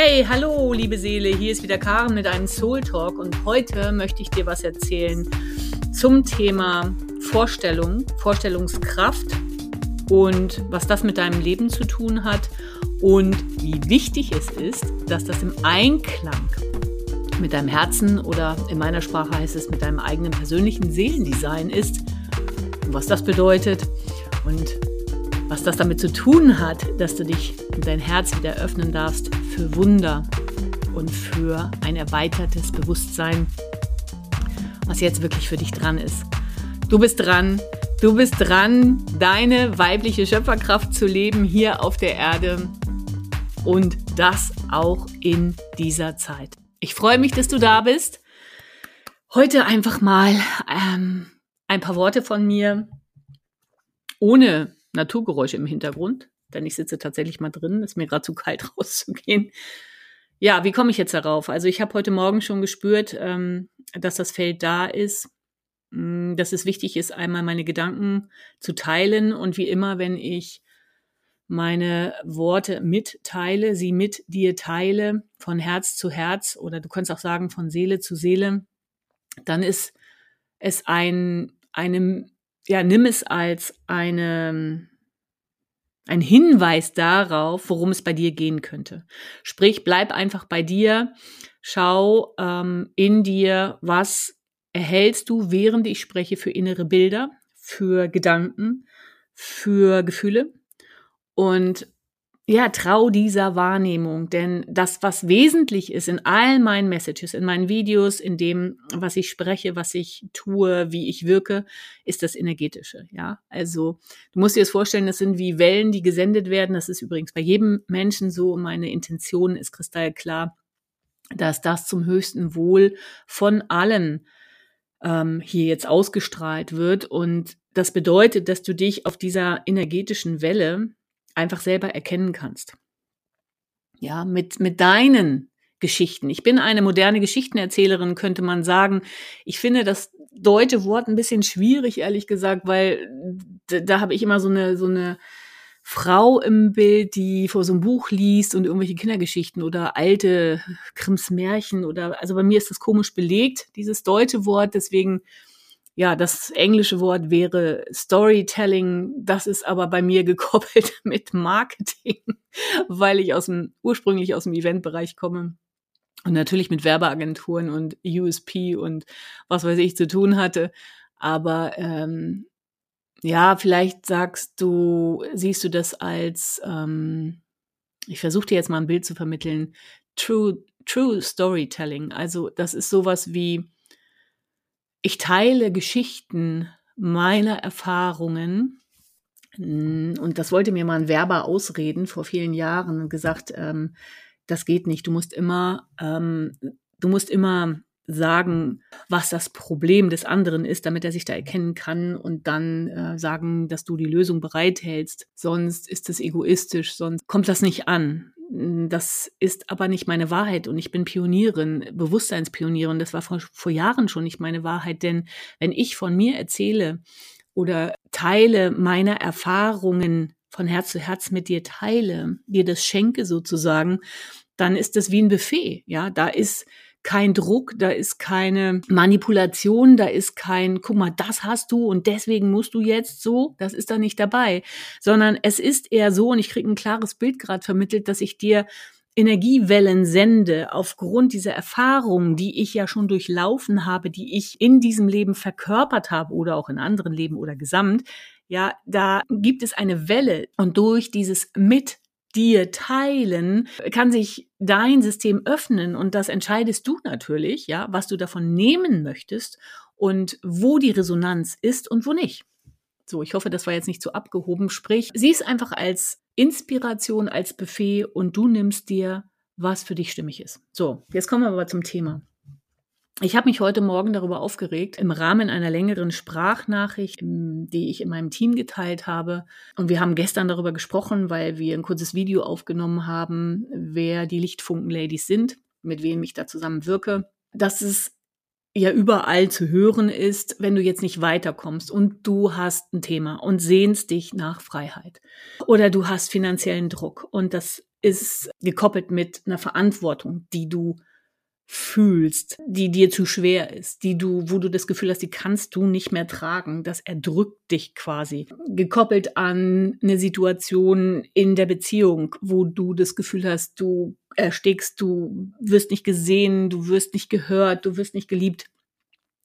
Hey, hallo, liebe Seele, hier ist wieder Karen mit einem Soul Talk und heute möchte ich dir was erzählen zum Thema Vorstellung, Vorstellungskraft und was das mit deinem Leben zu tun hat und wie wichtig es ist, dass das im Einklang mit deinem Herzen oder in meiner Sprache heißt es mit deinem eigenen persönlichen Seelendesign ist und was das bedeutet und was das damit zu tun hat, dass du dich dein Herz wieder öffnen darfst für Wunder und für ein erweitertes Bewusstsein, was jetzt wirklich für dich dran ist. Du bist dran, du bist dran, deine weibliche Schöpferkraft zu leben hier auf der Erde und das auch in dieser Zeit. Ich freue mich, dass du da bist. Heute einfach mal ähm, ein paar Worte von mir ohne Naturgeräusche im Hintergrund, denn ich sitze tatsächlich mal drin, ist mir gerade zu kalt rauszugehen. Ja, wie komme ich jetzt darauf? Also ich habe heute Morgen schon gespürt, ähm, dass das Feld da ist, mh, mm, dass es wichtig ist, einmal meine Gedanken zu teilen und wie immer, wenn ich meine Worte mitteile, sie mit dir teile, von Herz zu Herz oder du kannst auch sagen von Seele zu Seele, dann ist es ein, einem ja, nimm es als eine, ein Hinweis darauf, worum es bei dir gehen könnte. Sprich, bleib einfach bei dir, schau ähm, in dir, was erhältst du, während ich spreche, für innere Bilder, für Gedanken, für Gefühle. Und ja, trau dieser Wahrnehmung, denn das, was wesentlich ist in all meinen Messages, in meinen Videos, in dem, was ich spreche, was ich tue, wie ich wirke, ist das Energetische, ja. Also, du musst dir das vorstellen, das sind wie Wellen, die gesendet werden. Das ist übrigens bei jedem Menschen so. Meine Intention ist kristallklar, dass das zum höchsten Wohl von allen ähm, hier jetzt ausgestrahlt wird. Und das bedeutet, dass du dich auf dieser energetischen Welle einfach selber erkennen kannst. Ja, mit, mit deinen Geschichten. Ich bin eine moderne Geschichtenerzählerin, könnte man sagen. Ich finde das deutsche Wort ein bisschen schwierig, ehrlich gesagt, weil da, da habe ich immer so eine, so eine Frau im Bild, die vor so einem Buch liest und irgendwelche Kindergeschichten oder alte Krims Märchen oder, also bei mir ist das komisch belegt, dieses deutsche Wort, deswegen ja, das englische Wort wäre Storytelling. Das ist aber bei mir gekoppelt mit Marketing, weil ich aus dem, ursprünglich aus dem Eventbereich komme und natürlich mit Werbeagenturen und USP und was weiß ich zu tun hatte. Aber ähm, ja, vielleicht sagst du, siehst du das als, ähm, ich versuche dir jetzt mal ein Bild zu vermitteln, True, True Storytelling. Also das ist sowas wie, ich teile Geschichten meiner Erfahrungen. Mm, und das wollte mir mal ein Werber ausreden vor vielen Jahren und gesagt, ähm, das geht nicht. Du musst immer, ähm, du musst immer sagen, was das Problem des anderen ist, damit er sich da erkennen kann und dann äh, sagen, dass du die Lösung bereithältst. Sonst ist es egoistisch, sonst kommt das nicht an. Das ist aber nicht meine Wahrheit und ich bin Pionierin, Bewusstseinspionierin. Das war vor, vor Jahren schon nicht meine Wahrheit, denn wenn ich von mir erzähle oder teile meine Erfahrungen von Herz zu Herz mit dir teile, dir das schenke sozusagen, dann ist das wie ein Buffet. Ja, da ist kein Druck, da ist keine Manipulation, da ist kein, guck mal, das hast du und deswegen musst du jetzt so, das ist da nicht dabei, sondern es ist eher so, und ich kriege ein klares Bild gerade vermittelt, dass ich dir Energiewellen sende aufgrund dieser Erfahrungen, die ich ja schon durchlaufen habe, die ich in diesem Leben verkörpert habe oder auch in anderen Leben oder gesamt, ja, da gibt es eine Welle. Und durch dieses Mit dir teilen, kann sich dein System öffnen und das entscheidest du natürlich, ja, was du davon nehmen möchtest und wo die Resonanz ist und wo nicht. So, ich hoffe, das war jetzt nicht zu abgehoben. Sprich, sieh es einfach als Inspiration, als Buffet und du nimmst dir, was für dich stimmig ist. So, jetzt kommen wir aber zum Thema. Ich habe mich heute Morgen darüber aufgeregt, im Rahmen einer längeren Sprachnachricht, die ich in meinem Team geteilt habe. Und wir haben gestern darüber gesprochen, weil wir ein kurzes Video aufgenommen haben, wer die Lichtfunken-Ladies sind, mit wem ich da zusammen wirke. Dass es ja überall zu hören ist, wenn du jetzt nicht weiterkommst und du hast ein Thema und sehnst dich nach Freiheit oder du hast finanziellen Druck und das ist gekoppelt mit einer Verantwortung, die du fühlst, die dir zu schwer ist, die du, wo du das Gefühl hast, die kannst du nicht mehr tragen. Das erdrückt dich quasi. Gekoppelt an eine Situation in der Beziehung, wo du das Gefühl hast, du erstickst, du wirst nicht gesehen, du wirst nicht gehört, du wirst nicht geliebt.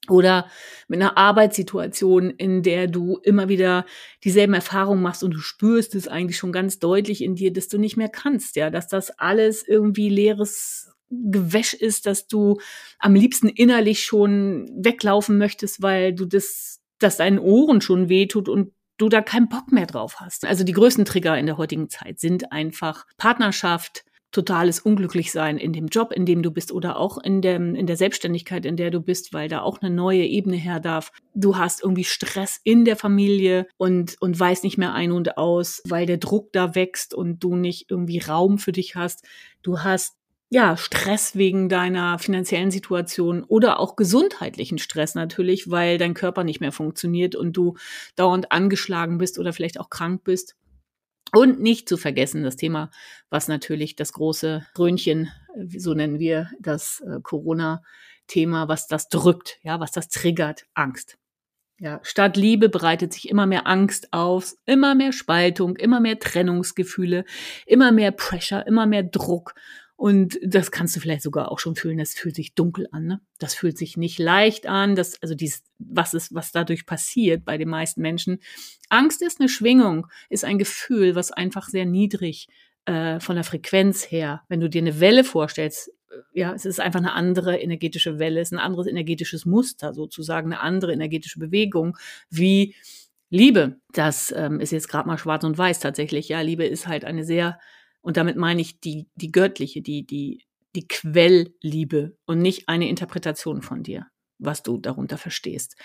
Oder mit einer Arbeitssituation, in der du immer wieder dieselben Erfahrungen machst und du spürst es eigentlich schon ganz deutlich in dir, dass du nicht mehr kannst, ja, dass das alles irgendwie leeres Gewäsch ist, dass du am liebsten innerlich schon weglaufen möchtest, weil du das, dass deinen Ohren schon wehtut und du da keinen Bock mehr drauf hast. Also die größten Trigger in der heutigen Zeit sind einfach Partnerschaft, totales Unglücklichsein in dem Job, in dem du bist oder auch in, dem, in der Selbstständigkeit, in der du bist, weil da auch eine neue Ebene her darf. Du hast irgendwie Stress in der Familie und, und weißt nicht mehr ein und aus, weil der Druck da wächst und du nicht irgendwie Raum für dich hast. Du hast ja, Stress wegen deiner finanziellen Situation oder auch gesundheitlichen Stress natürlich, weil dein Körper nicht mehr funktioniert und du dauernd angeschlagen bist oder vielleicht auch krank bist. Und nicht zu vergessen das Thema, was natürlich das große Röhnchen, so nennen wir das äh, Corona-Thema, was das drückt, ja, was das triggert, Angst. Ja, statt Liebe bereitet sich immer mehr Angst auf, immer mehr Spaltung, immer mehr Trennungsgefühle, immer mehr Pressure, immer mehr Druck. Und das kannst du vielleicht sogar auch schon fühlen. Das fühlt sich dunkel an. Ne? Das fühlt sich nicht leicht an. Das, also dies, was ist, was dadurch passiert bei den meisten Menschen. Angst ist eine Schwingung, ist ein Gefühl, was einfach sehr niedrig äh, von der Frequenz her. Wenn du dir eine Welle vorstellst, äh, ja, es ist einfach eine andere energetische Welle, es ist ein anderes energetisches Muster sozusagen, eine andere energetische Bewegung wie Liebe. Das ähm, ist jetzt gerade mal schwarz und weiß tatsächlich. Ja, Liebe ist halt eine sehr und damit meine ich die, die göttliche, die, die, die Quellliebe und nicht eine Interpretation von dir, was du darunter verstehst.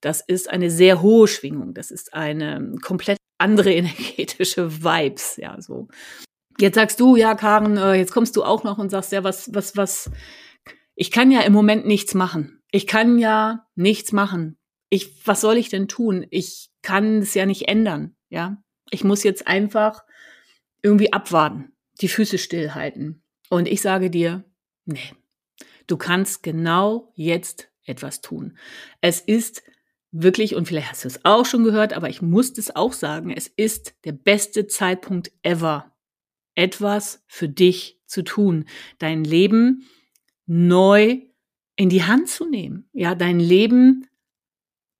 Das ist eine sehr hohe Schwingung. Das ist eine komplett andere energetische Vibes, ja, so. Jetzt sagst du, ja, Karen, äh, jetzt kommst du auch noch und sagst, ja, was, was, was, ich kann ja im Moment nichts machen. Ich kann ja nichts machen. Ich, was soll ich denn tun? Ich kann es ja nicht ändern, ja. Ich muss jetzt einfach irgendwie abwarten, die Füße stillhalten. Und ich sage dir, nee, du kannst genau jetzt etwas tun. Es ist wirklich, und vielleicht hast du es auch schon gehört, aber ich muss es auch sagen, es ist der beste Zeitpunkt ever, etwas für dich zu tun, dein Leben neu in die Hand zu nehmen, ja, dein Leben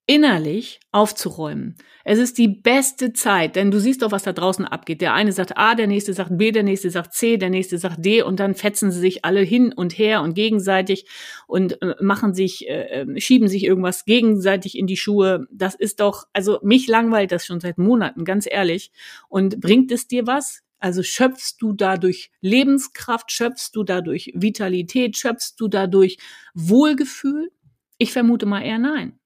innerlich aufzuräumen. Es ist die beste Zeit, denn du siehst doch, was da draußen abgeht. Der eine sagt A, der nächste sagt B, der nächste sagt C, der nächste sagt D und dann fetzen sie sich alle hin und her und gegenseitig und äh, machen sich, äh, ähm, schieben sich irgendwas gegenseitig in die Schuhe. Das ist doch, also mich langweilt das schon seit Monaten, ganz ehrlich. Und bringt es dir was? Also schöpfst du dadurch Lebenskraft, schöpfst du dadurch Vitalität, schöpfst du dadurch Wohlgefühl? Ich vermute mal eher nein.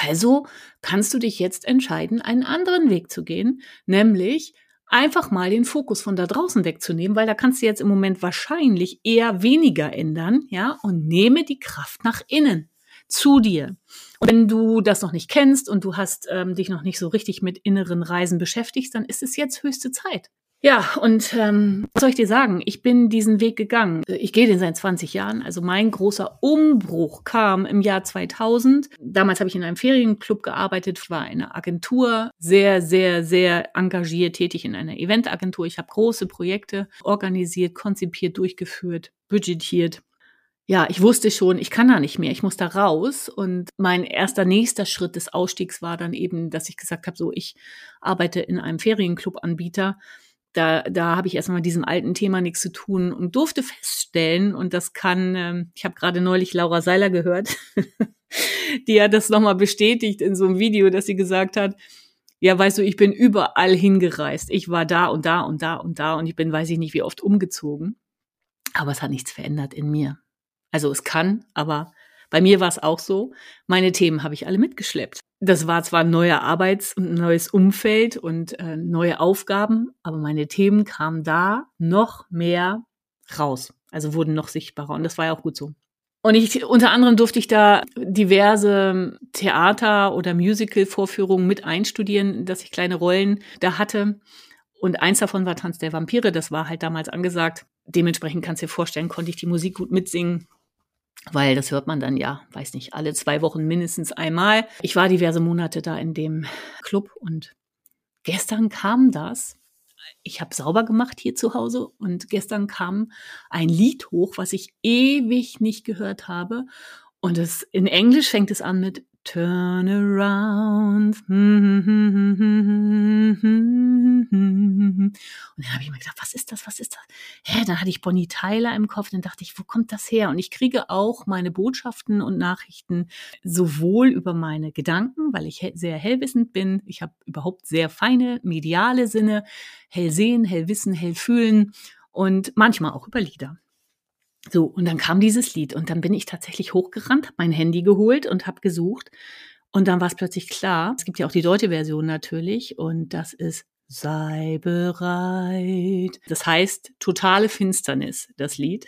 Also kannst du dich jetzt entscheiden, einen anderen Weg zu gehen, nämlich einfach mal den Fokus von da draußen wegzunehmen, weil da kannst du jetzt im Moment wahrscheinlich eher weniger ändern, ja, und nehme die Kraft nach innen zu dir. Und wenn du das noch nicht kennst und du hast ähm, dich noch nicht so richtig mit inneren Reisen beschäftigt, dann ist es jetzt höchste Zeit. Ja, und ähm, was soll ich dir sagen? Ich bin diesen Weg gegangen. Ich gehe den seit 20 Jahren. Also mein großer Umbruch kam im Jahr 2000. Damals habe ich in einem Ferienclub gearbeitet, war eine Agentur, sehr, sehr, sehr engagiert tätig in einer Eventagentur. Ich habe große Projekte organisiert, konzipiert, durchgeführt, budgetiert ja, ich wusste schon, ich kann da nicht mehr, ich muss da raus. Und mein erster nächster Schritt des Ausstiegs war dann eben, dass ich gesagt habe, so, ich arbeite in einem Ferienclub-Anbieter da, da habe ich erstmal mit diesem alten Thema nichts zu tun und durfte feststellen, und das kann, ähm, ich habe gerade neulich Laura Seiler gehört, die hat das nochmal bestätigt in so einem Video, dass sie gesagt hat, ja, weißt du, ich bin überall hingereist. Ich war da und da und da und da und ich bin, weiß ich nicht, wie oft umgezogen. Aber es hat nichts verändert in mir. Also es kann, aber bei mir war es auch so. Meine Themen habe ich alle mitgeschleppt das war zwar ein neuer Arbeits- und ein neues Umfeld und äh, neue Aufgaben, aber meine Themen kamen da noch mehr raus, also wurden noch sichtbarer und das war ja auch gut so. Und ich, unter anderem durfte ich da diverse Theater- oder Musical-Vorführungen mit einstudieren, dass ich kleine Rollen da hatte. Und eins davon war Tanz der Vampire, das war halt damals angesagt. Dementsprechend kannst du dir vorstellen, konnte ich die Musik gut mitsingen weil das hört man dann ja, weiß nicht, alle zwei Wochen mindestens einmal. Ich war diverse Monate da in dem Club und gestern kam das. Ich habe sauber gemacht hier zu Hause und gestern kam ein Lied hoch, was ich ewig nicht gehört habe. Und es, in Englisch fängt es an mit Turn around. Und dann habe ich mir gedacht, was ist das, was ist das? Hä, dann hatte ich Bonnie Tyler im Kopf, dann dachte ich, wo kommt das her? Und ich kriege auch meine Botschaften und Nachrichten sowohl über meine Gedanken, weil ich sehr hellwissend bin, ich habe überhaupt sehr feine mediale Sinne, hell sehen, hell wissen, hell fühlen und manchmal auch über Lieder. So, und dann kam dieses Lied und dann bin ich tatsächlich hochgerannt, habe mein Handy geholt und habe gesucht. Und dann war es plötzlich klar, es gibt ja auch die deutsche Version natürlich und das ist Sei bereit. Das heißt totale Finsternis, das Lied.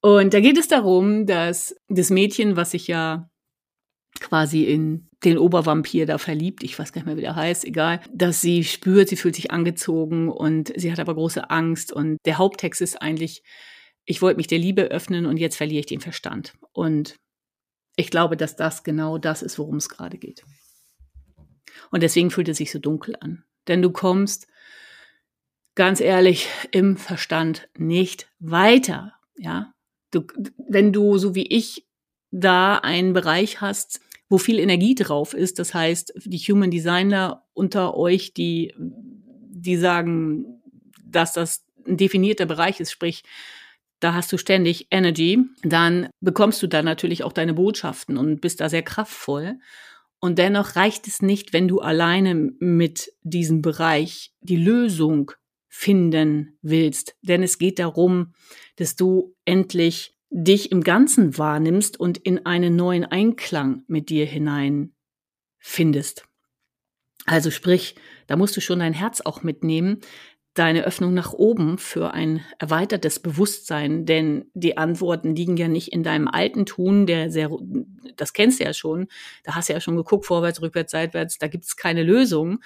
Und da geht es darum, dass das Mädchen, was sich ja quasi in den Obervampir da verliebt, ich weiß gar nicht mehr, wie der heißt, egal, dass sie spürt, sie fühlt sich angezogen und sie hat aber große Angst und der Haupttext ist eigentlich, ich wollte mich der Liebe öffnen und jetzt verliere ich den Verstand. Und ich glaube, dass das genau das ist, worum es gerade geht. Und deswegen fühlt es sich so dunkel an. Denn du kommst, ganz ehrlich, im Verstand nicht weiter. Ja, du, wenn du, so wie ich, da einen Bereich hast, wo viel Energie drauf ist, das heißt, die Human Designer unter euch, die, die sagen, dass das ein definierter Bereich ist, sprich, da hast du ständig Energy, dann bekommst du da natürlich auch deine Botschaften und bist da sehr kraftvoll. Und dennoch reicht es nicht, wenn du alleine mit diesem Bereich die Lösung finden willst. Denn es geht darum, dass du endlich dich im Ganzen wahrnimmst und in einen neuen Einklang mit dir hinein findest. Also sprich, da musst du schon dein Herz auch mitnehmen, deine Öffnung nach oben für ein erweitertes Bewusstsein, denn die Antworten liegen ja nicht in deinem alten Tun, der sehr, das kennst du ja schon, da hast du ja schon geguckt, vorwärts, rückwärts, seitwärts, da gibt es keine Lösung.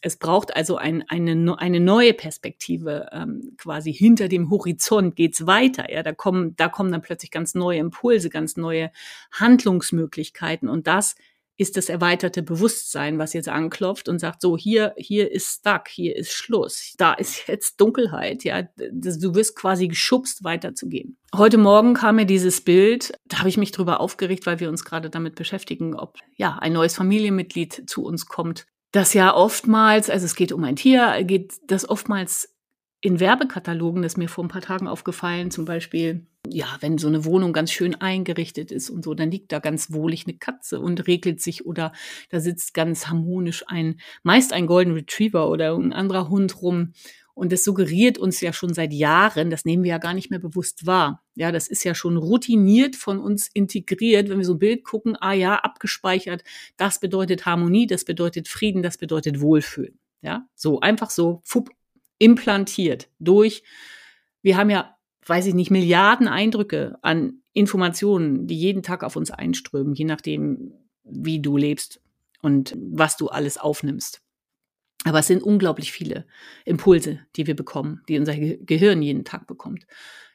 Es braucht also ein, eine, eine neue Perspektive, ähm, quasi hinter dem Horizont geht's weiter. Ja, da kommen, da kommen dann plötzlich ganz neue Impulse, ganz neue Handlungsmöglichkeiten und das ist das erweiterte Bewusstsein, was jetzt anklopft und sagt, so, hier, hier ist stuck, hier ist Schluss, da ist jetzt Dunkelheit, ja, du wirst quasi geschubst, weiterzugehen. Heute Morgen kam mir dieses Bild, da habe ich mich drüber aufgeregt, weil wir uns gerade damit beschäftigen, ob, ja, ein neues Familienmitglied zu uns kommt, das ja oftmals, also es geht um ein Tier, geht das oftmals in Werbekatalogen, ist mir vor ein paar Tagen aufgefallen, zum Beispiel, ja, wenn so eine Wohnung ganz schön eingerichtet ist und so, dann liegt da ganz wohlig eine Katze und regelt sich oder da sitzt ganz harmonisch ein, meist ein Golden Retriever oder ein anderer Hund rum. Und das suggeriert uns ja schon seit Jahren, das nehmen wir ja gar nicht mehr bewusst wahr. Ja, das ist ja schon routiniert von uns integriert, wenn wir so ein Bild gucken, ah ja, abgespeichert, das bedeutet Harmonie, das bedeutet Frieden, das bedeutet Wohlfühlen. Ja, so einfach so, fupp, implantiert durch, wir haben ja, weiß ich nicht, Milliarden Eindrücke an Informationen, die jeden Tag auf uns einströmen, je nachdem, wie du lebst und was du alles aufnimmst. Aber es sind unglaublich viele Impulse, die wir bekommen, die unser Gehirn jeden Tag bekommt.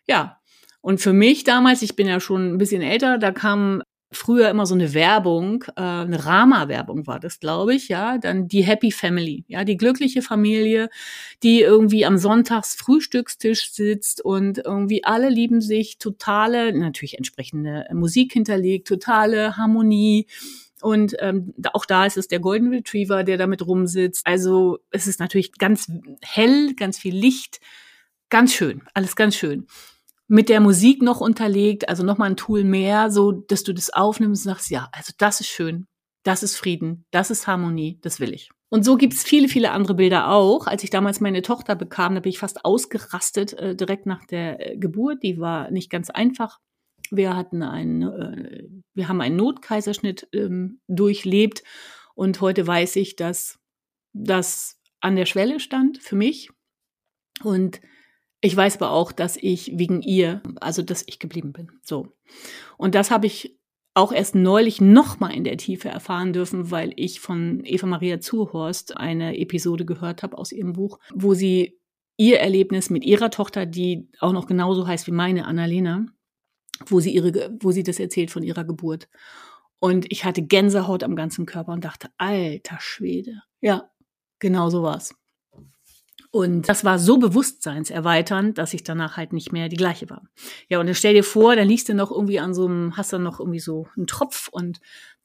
Ja. Und für mich damals, ich bin ja schon ein bisschen älter, da kam früher immer so eine Werbung, äh, eine Rama-Werbung war das, glaube ich, ja, dann die Happy Family, ja, die glückliche Familie, die irgendwie am Sonntags Frühstückstisch sitzt und irgendwie alle lieben sich, totale, natürlich entsprechende Musik hinterlegt, totale Harmonie. Und ähm, auch da ist es der Golden Retriever, der damit rumsitzt. Also es ist natürlich ganz hell, ganz viel Licht, ganz schön, alles ganz schön mit der Musik noch unterlegt, also nochmal ein Tool mehr, so dass du das aufnimmst und sagst, ja, also das ist schön, das ist Frieden, das ist Harmonie, das will ich. Und so gibt's viele, viele andere Bilder auch. Als ich damals meine Tochter bekam, da bin ich fast ausgerastet, äh, direkt nach der äh, Geburt. Die war nicht ganz einfach. Wir hatten einen, äh, wir haben einen Notkaiserschnitt ähm, durchlebt und heute weiß ich, dass das an der Schwelle stand für mich. Und ich weiß aber auch, dass ich wegen ihr, also dass ich geblieben bin. So. Und das habe ich auch erst neulich nochmal in der Tiefe erfahren dürfen, weil ich von Eva Maria Zuhorst eine Episode gehört habe aus ihrem Buch, wo sie ihr Erlebnis mit ihrer Tochter, die auch noch genauso heißt wie meine, Annalena, wo sie ihre, wo sie das erzählt von ihrer Geburt. Und ich hatte Gänsehaut am ganzen Körper und dachte, alter Schwede. Ja, genau so war's. Und das war so bewusstseinserweiternd, dass ich danach halt nicht mehr die gleiche war. Ja, und dann stell dir vor, da liegst du noch irgendwie an so einem, hast dann noch irgendwie so einen Tropf und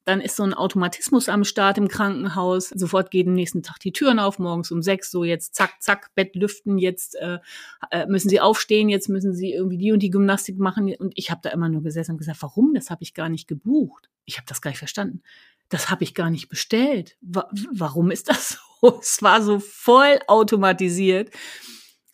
dann ist so ein Automatismus am Start im Krankenhaus. Sofort gehen am nächsten Tag die Türen auf, morgens um sechs, so jetzt zack, zack, Bett lüften, jetzt äh, äh müssen sie aufstehen, jetzt müssen sie irgendwie die und die Gymnastik machen. Und ich habe da immer nur gesessen und gesagt, warum? Das habe ich gar nicht gebucht. Ich habe das gar nicht verstanden das habe ich gar nicht bestellt. Wa warum ist das so? Es war so voll automatisiert.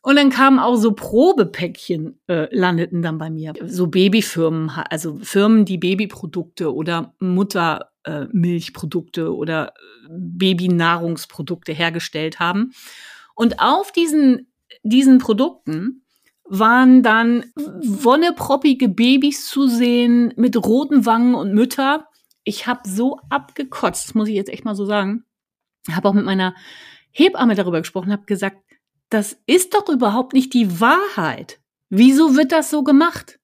Und dann kamen auch so Probepäckchen, äh, landeten dann bei mir. So Babyfirmen, also Firmen, die Babyprodukte oder Muttermilchprodukte äh, oder Babynahrungsprodukte hergestellt haben. Und auf diesen, diesen Produkten waren dann wonneproppige Babys zu sehen mit roten Wangen und Mütter, ich habe so abgekotzt, muss ich jetzt echt mal so sagen. Habe auch mit meiner Hebamme darüber gesprochen, habe gesagt, das ist doch überhaupt nicht die Wahrheit. Wieso wird das so gemacht?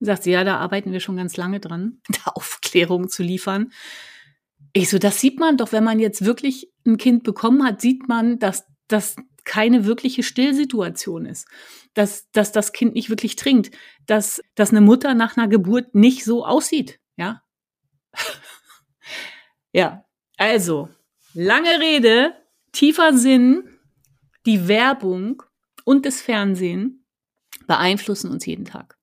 Sagt sie, ja, da arbeiten wir schon ganz lange dran, da Aufklärung zu liefern. Ich so, das sieht man doch, wenn man jetzt wirklich ein Kind bekommen hat, sieht man, dass das keine wirkliche Stillsituation ist, dass, dass das Kind nicht wirklich trinkt, dass, dass eine Mutter nach einer Geburt nicht so aussieht, ja. ja, also, lange Rede, tiefer Sinn, die Werbung und das Fernsehen beeinflussen uns jeden Tag.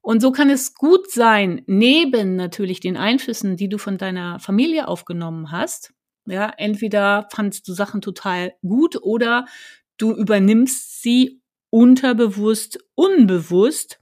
Und so kann es gut sein, neben natürlich den Einflüssen, die du von deiner Familie aufgenommen hast, ja, entweder fandst du Sachen total gut oder du übernimmst sie unterbewusst, unbewusst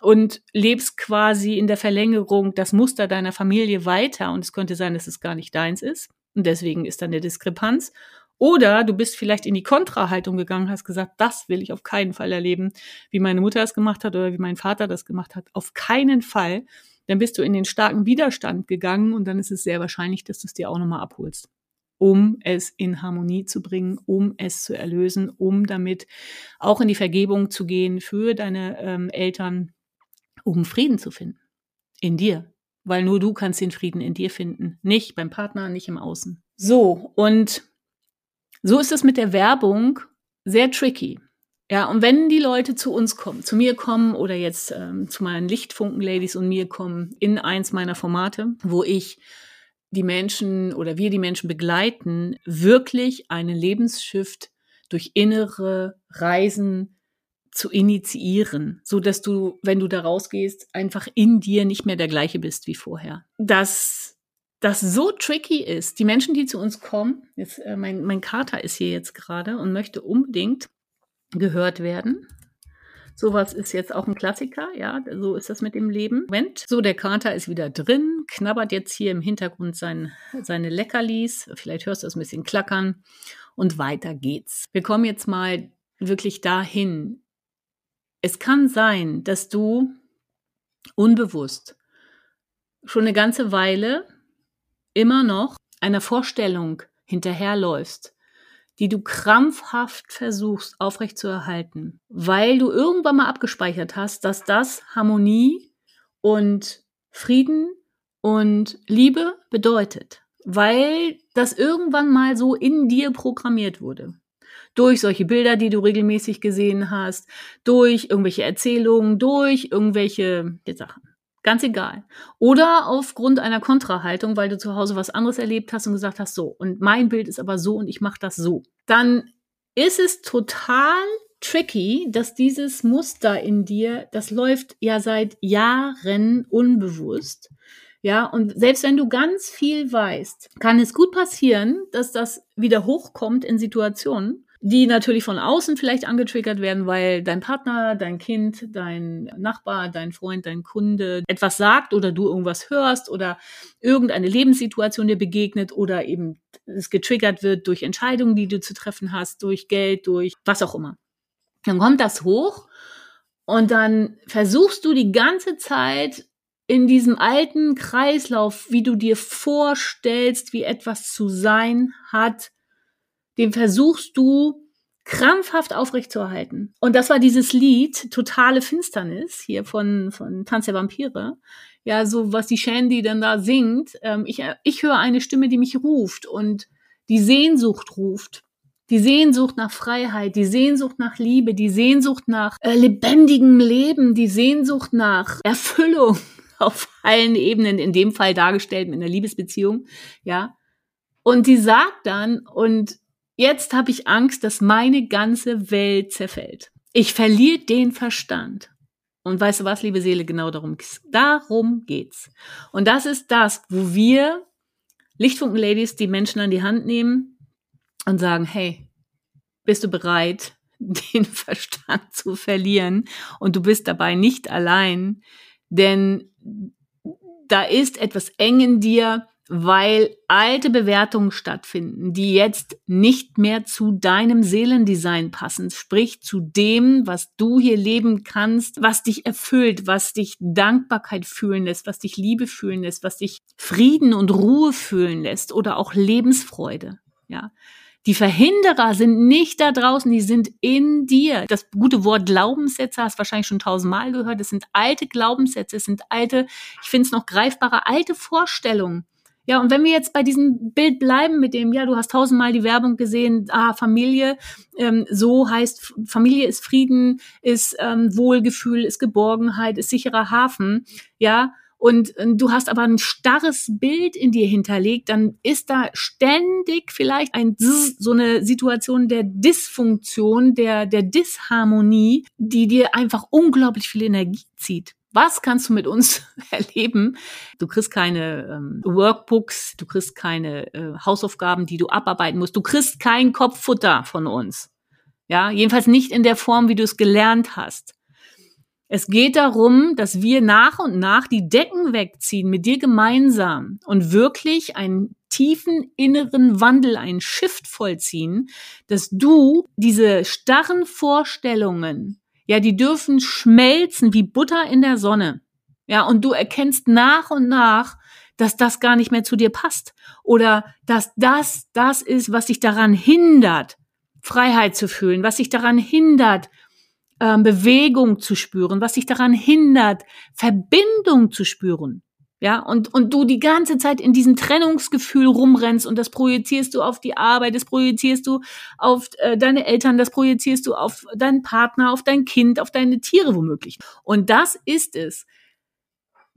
und lebst quasi in der Verlängerung das Muster deiner Familie weiter und es könnte sein, dass es gar nicht deins ist und deswegen ist dann eine Diskrepanz. Oder du bist vielleicht in die Kontrahaltung gegangen, hast gesagt, das will ich auf keinen Fall erleben, wie meine Mutter das gemacht hat oder wie mein Vater das gemacht hat. Auf keinen Fall. Dann bist du in den starken Widerstand gegangen und dann ist es sehr wahrscheinlich, dass du es dir auch nochmal abholst um es in Harmonie zu bringen, um es zu erlösen, um damit auch in die Vergebung zu gehen für deine ähm, Eltern, um Frieden zu finden. In dir. Weil nur du kannst den Frieden in dir finden. Nicht beim Partner, nicht im Außen. So, und so ist es mit der Werbung sehr tricky. Ja, und wenn die Leute zu uns kommen, zu mir kommen oder jetzt ähm, zu meinen Lichtfunken-Ladies und mir kommen in eins meiner Formate, wo ich die Menschen oder wir die Menschen begleiten, wirklich einen Lebensshift durch innere Reisen zu initiieren, so dass du, wenn du da rausgehst, einfach in dir nicht mehr der gleiche bist wie vorher. Dass das so tricky ist, die Menschen, die zu uns kommen, jetzt, äh, mein, mein Kater ist hier jetzt gerade und möchte unbedingt gehört werden. Sowas ist jetzt auch ein Klassiker, ja, so ist das mit dem Leben. Moment. So, der Kater ist wieder drin, knabbert jetzt hier im Hintergrund sein, seine Leckerlis. Vielleicht hörst du es ein bisschen klackern und weiter geht's. Wir kommen jetzt mal wirklich dahin, es kann sein, dass du unbewusst schon eine ganze Weile immer noch einer Vorstellung hinterherläufst, die du krampfhaft versuchst aufrechtzuerhalten, weil du irgendwann mal abgespeichert hast, dass das Harmonie und Frieden und Liebe bedeutet, weil das irgendwann mal so in dir programmiert wurde durch solche Bilder, die du regelmäßig gesehen hast, durch irgendwelche Erzählungen, durch irgendwelche Sachen. Ganz egal. Oder aufgrund einer Kontrahaltung, weil du zu Hause was anderes erlebt hast und gesagt hast, so, und mein Bild ist aber so und ich mache das so. Dann ist es total tricky, dass dieses Muster in dir, das läuft ja seit Jahren unbewusst. Ja, und selbst wenn du ganz viel weißt, kann es gut passieren, dass das wieder hochkommt in Situationen, die natürlich von außen vielleicht angetriggert werden, weil dein Partner, dein Kind, dein Nachbar, dein Freund, dein Kunde etwas sagt oder du irgendwas hörst oder irgendeine Lebenssituation dir begegnet oder eben es getriggert wird durch Entscheidungen, die du zu treffen hast, durch Geld, durch was auch immer. Dann kommt das hoch und dann versuchst du die ganze Zeit in diesem alten Kreislauf, wie du dir vorstellst, wie etwas zu sein hat, den versuchst du krampfhaft aufrechtzuerhalten. Und das war dieses Lied, Totale Finsternis, hier von, von Tanz der Vampire. Ja, so was die Shandy dann da singt. Ähm, ich, ich höre eine Stimme, die mich ruft und die Sehnsucht ruft. Die Sehnsucht nach Freiheit, die Sehnsucht nach Liebe, die Sehnsucht nach äh, lebendigem Leben, die Sehnsucht nach Erfüllung auf allen Ebenen, in dem Fall dargestellt mit einer Liebesbeziehung, ja. Und die sagt dann, und Jetzt habe ich Angst, dass meine ganze Welt zerfällt. Ich verliere den Verstand. Und weißt du was, liebe Seele, genau darum, darum geht's. Und das ist das, wo wir Lichtfunken-Ladies die Menschen an die Hand nehmen und sagen, hey, bist du bereit, den Verstand zu verlieren? Und du bist dabei nicht allein, denn da ist etwas eng in dir, weil alte Bewertungen stattfinden, die jetzt nicht mehr zu deinem Seelendesign passen, sprich zu dem, was du hier leben kannst, was dich erfüllt, was dich Dankbarkeit fühlen lässt, was dich Liebe fühlen lässt, was dich Frieden und Ruhe fühlen lässt oder auch Lebensfreude, ja. Die Verhinderer sind nicht da draußen, die sind in dir. Das gute Wort Glaubenssätze hast du wahrscheinlich schon tausendmal gehört. Es sind alte Glaubenssätze, es sind alte, ich finde es noch greifbare, alte Vorstellungen ja, und wenn wir jetzt bei diesem Bild bleiben mit dem, ja, du hast tausendmal die Werbung gesehen, ah, Familie, ähm, so heißt, Familie ist Frieden, ist ähm, Wohlgefühl, ist Geborgenheit, ist sicherer Hafen, ja, und äh, du hast aber ein starres Bild in dir hinterlegt, dann ist da ständig vielleicht ein so eine Situation der Dysfunktion, der, der Disharmonie, die dir einfach unglaublich viel Energie zieht. Was kannst du mit uns erleben? Du kriegst keine ähm, Workbooks, du kriegst keine äh, Hausaufgaben, die du abarbeiten musst. Du kriegst kein Kopffutter von uns. Ja, jedenfalls nicht in der Form, wie du es gelernt hast. Es geht darum, dass wir nach und nach die Decken wegziehen mit dir gemeinsam und wirklich einen tiefen inneren Wandel, einen Shift vollziehen, dass du diese starren Vorstellungen ja, die dürfen schmelzen wie Butter in der Sonne. Ja, und du erkennst nach und nach, dass das gar nicht mehr zu dir passt oder dass das das ist, was dich daran hindert, Freiheit zu fühlen, was dich daran hindert, ähm, Bewegung zu spüren, was dich daran hindert, Verbindung zu spüren. Ja, und, und du die ganze Zeit in diesem Trennungsgefühl rumrennst und das projizierst du auf die Arbeit, das projizierst du auf äh, deine Eltern, das projizierst du auf deinen Partner, auf dein Kind, auf deine Tiere womöglich. Und das ist es,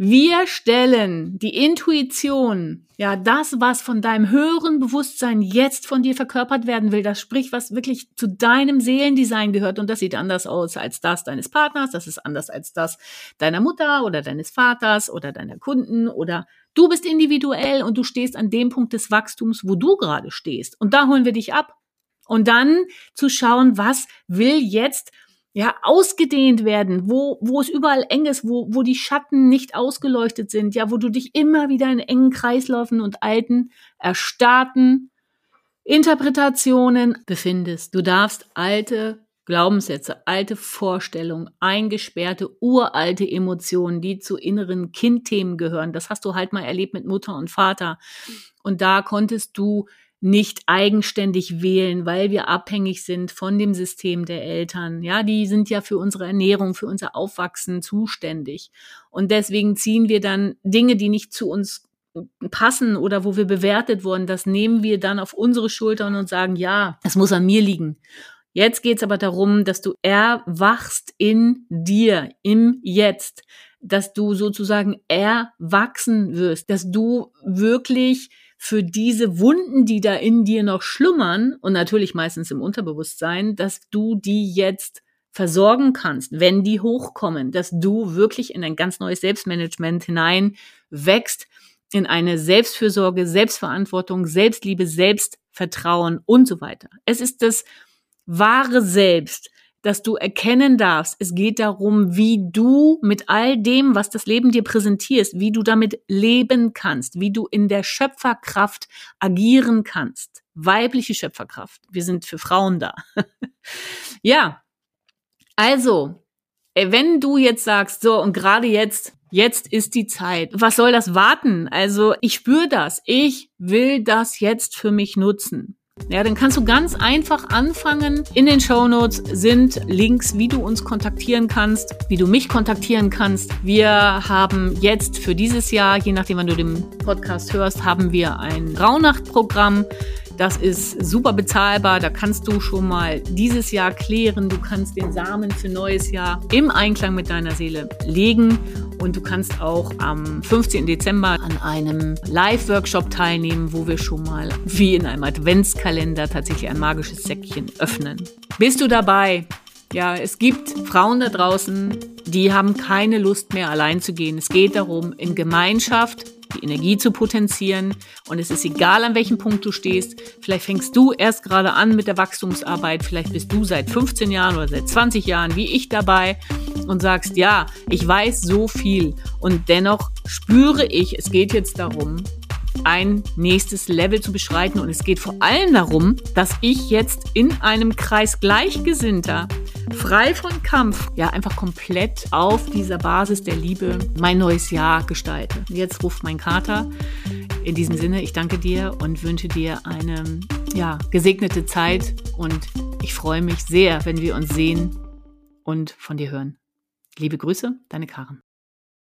wir stellen die Intuition, ja, das, was von deinem höheren Bewusstsein jetzt von dir verkörpert werden will, das spricht, was wirklich zu deinem Seelendesign gehört und das sieht anders aus als das deines Partners, das ist anders als das deiner Mutter oder deines Vaters oder deiner Kunden oder du bist individuell und du stehst an dem Punkt des Wachstums, wo du gerade stehst. Und da holen wir dich ab. Und dann zu schauen, was will jetzt ja, ausgedehnt werden, wo, wo es überall eng ist, wo, wo die Schatten nicht ausgeleuchtet sind, ja, wo du dich immer wieder in engen Kreisläufen und alten, erstarrten Interpretationen befindest. Du darfst alte Glaubenssätze, alte Vorstellungen, eingesperrte, uralte Emotionen, die zu inneren Kindthemen gehören. Das hast du halt mal erlebt mit Mutter und Vater. Und da konntest du nicht eigenständig wählen, weil wir abhängig sind von dem System der Eltern. Ja, die sind ja für unsere Ernährung, für unser Aufwachsen zuständig. Und deswegen ziehen wir dann Dinge, die nicht zu uns passen oder wo wir bewertet wurden, das nehmen wir dann auf unsere Schultern und sagen, ja, das muss an mir liegen. Jetzt geht's aber darum, dass du erwachst in dir, im Jetzt, dass du sozusagen erwachsen wirst, dass du wirklich für diese Wunden, die da in dir noch schlummern und natürlich meistens im Unterbewusstsein, dass du die jetzt versorgen kannst, wenn die hochkommen, dass du wirklich in ein ganz neues Selbstmanagement hinein wächst, in eine Selbstfürsorge, Selbstverantwortung, Selbstliebe, Selbstvertrauen und so weiter. Es ist das wahre Selbst, dass du erkennen darfst, es geht darum, wie du mit all dem, was das Leben dir präsentierst, wie du damit leben kannst, wie du in der Schöpferkraft agieren kannst. Weibliche Schöpferkraft. Wir sind für Frauen da. ja. Also, Ey, wenn du jetzt sagst, so und gerade jetzt, jetzt ist die Zeit. Was soll das warten? Also ich spüre das. Ich will das jetzt für mich nutzen. Ja, dann kannst du ganz einfach anfangen. In den Show Notes sind Links, wie du uns kontaktieren kannst, wie du mich kontaktieren kannst. Wir haben jetzt für dieses Jahr, je nachdem, wann du den Podcast hörst, haben wir ein Rauhnachtprogramm. Das ist super bezahlbar. Da kannst du schon mal dieses Jahr klären. Du kannst den Samen für neues Jahr im Einklang mit deiner Seele legen. Und du kannst auch am 15. Dezember an einem Live-Workshop teilnehmen, wo wir schon mal wie in einem Adventskalender tatsächlich ein magisches Säckchen öffnen. Bist du dabei? Ja, es gibt Frauen da draußen, die haben keine Lust mehr allein zu gehen. Es geht darum, in Gemeinschaft die Energie zu potenzieren. Und es ist egal, an welchem Punkt du stehst. Vielleicht fängst du erst gerade an mit der Wachstumsarbeit. Vielleicht bist du seit 15 Jahren oder seit 20 Jahren wie ich dabei und sagst, ja, ich weiß so viel. Und dennoch spüre ich, es geht jetzt darum, ein nächstes Level zu beschreiten. Und es geht vor allem darum, dass ich jetzt in einem Kreis Gleichgesinnter frei von Kampf, ja, einfach komplett auf dieser Basis der Liebe mein neues Jahr gestalte. Jetzt ruft mein Kater. In diesem Sinne, ich danke dir und wünsche dir eine ja, gesegnete Zeit und ich freue mich sehr, wenn wir uns sehen und von dir hören. Liebe Grüße, deine Karen.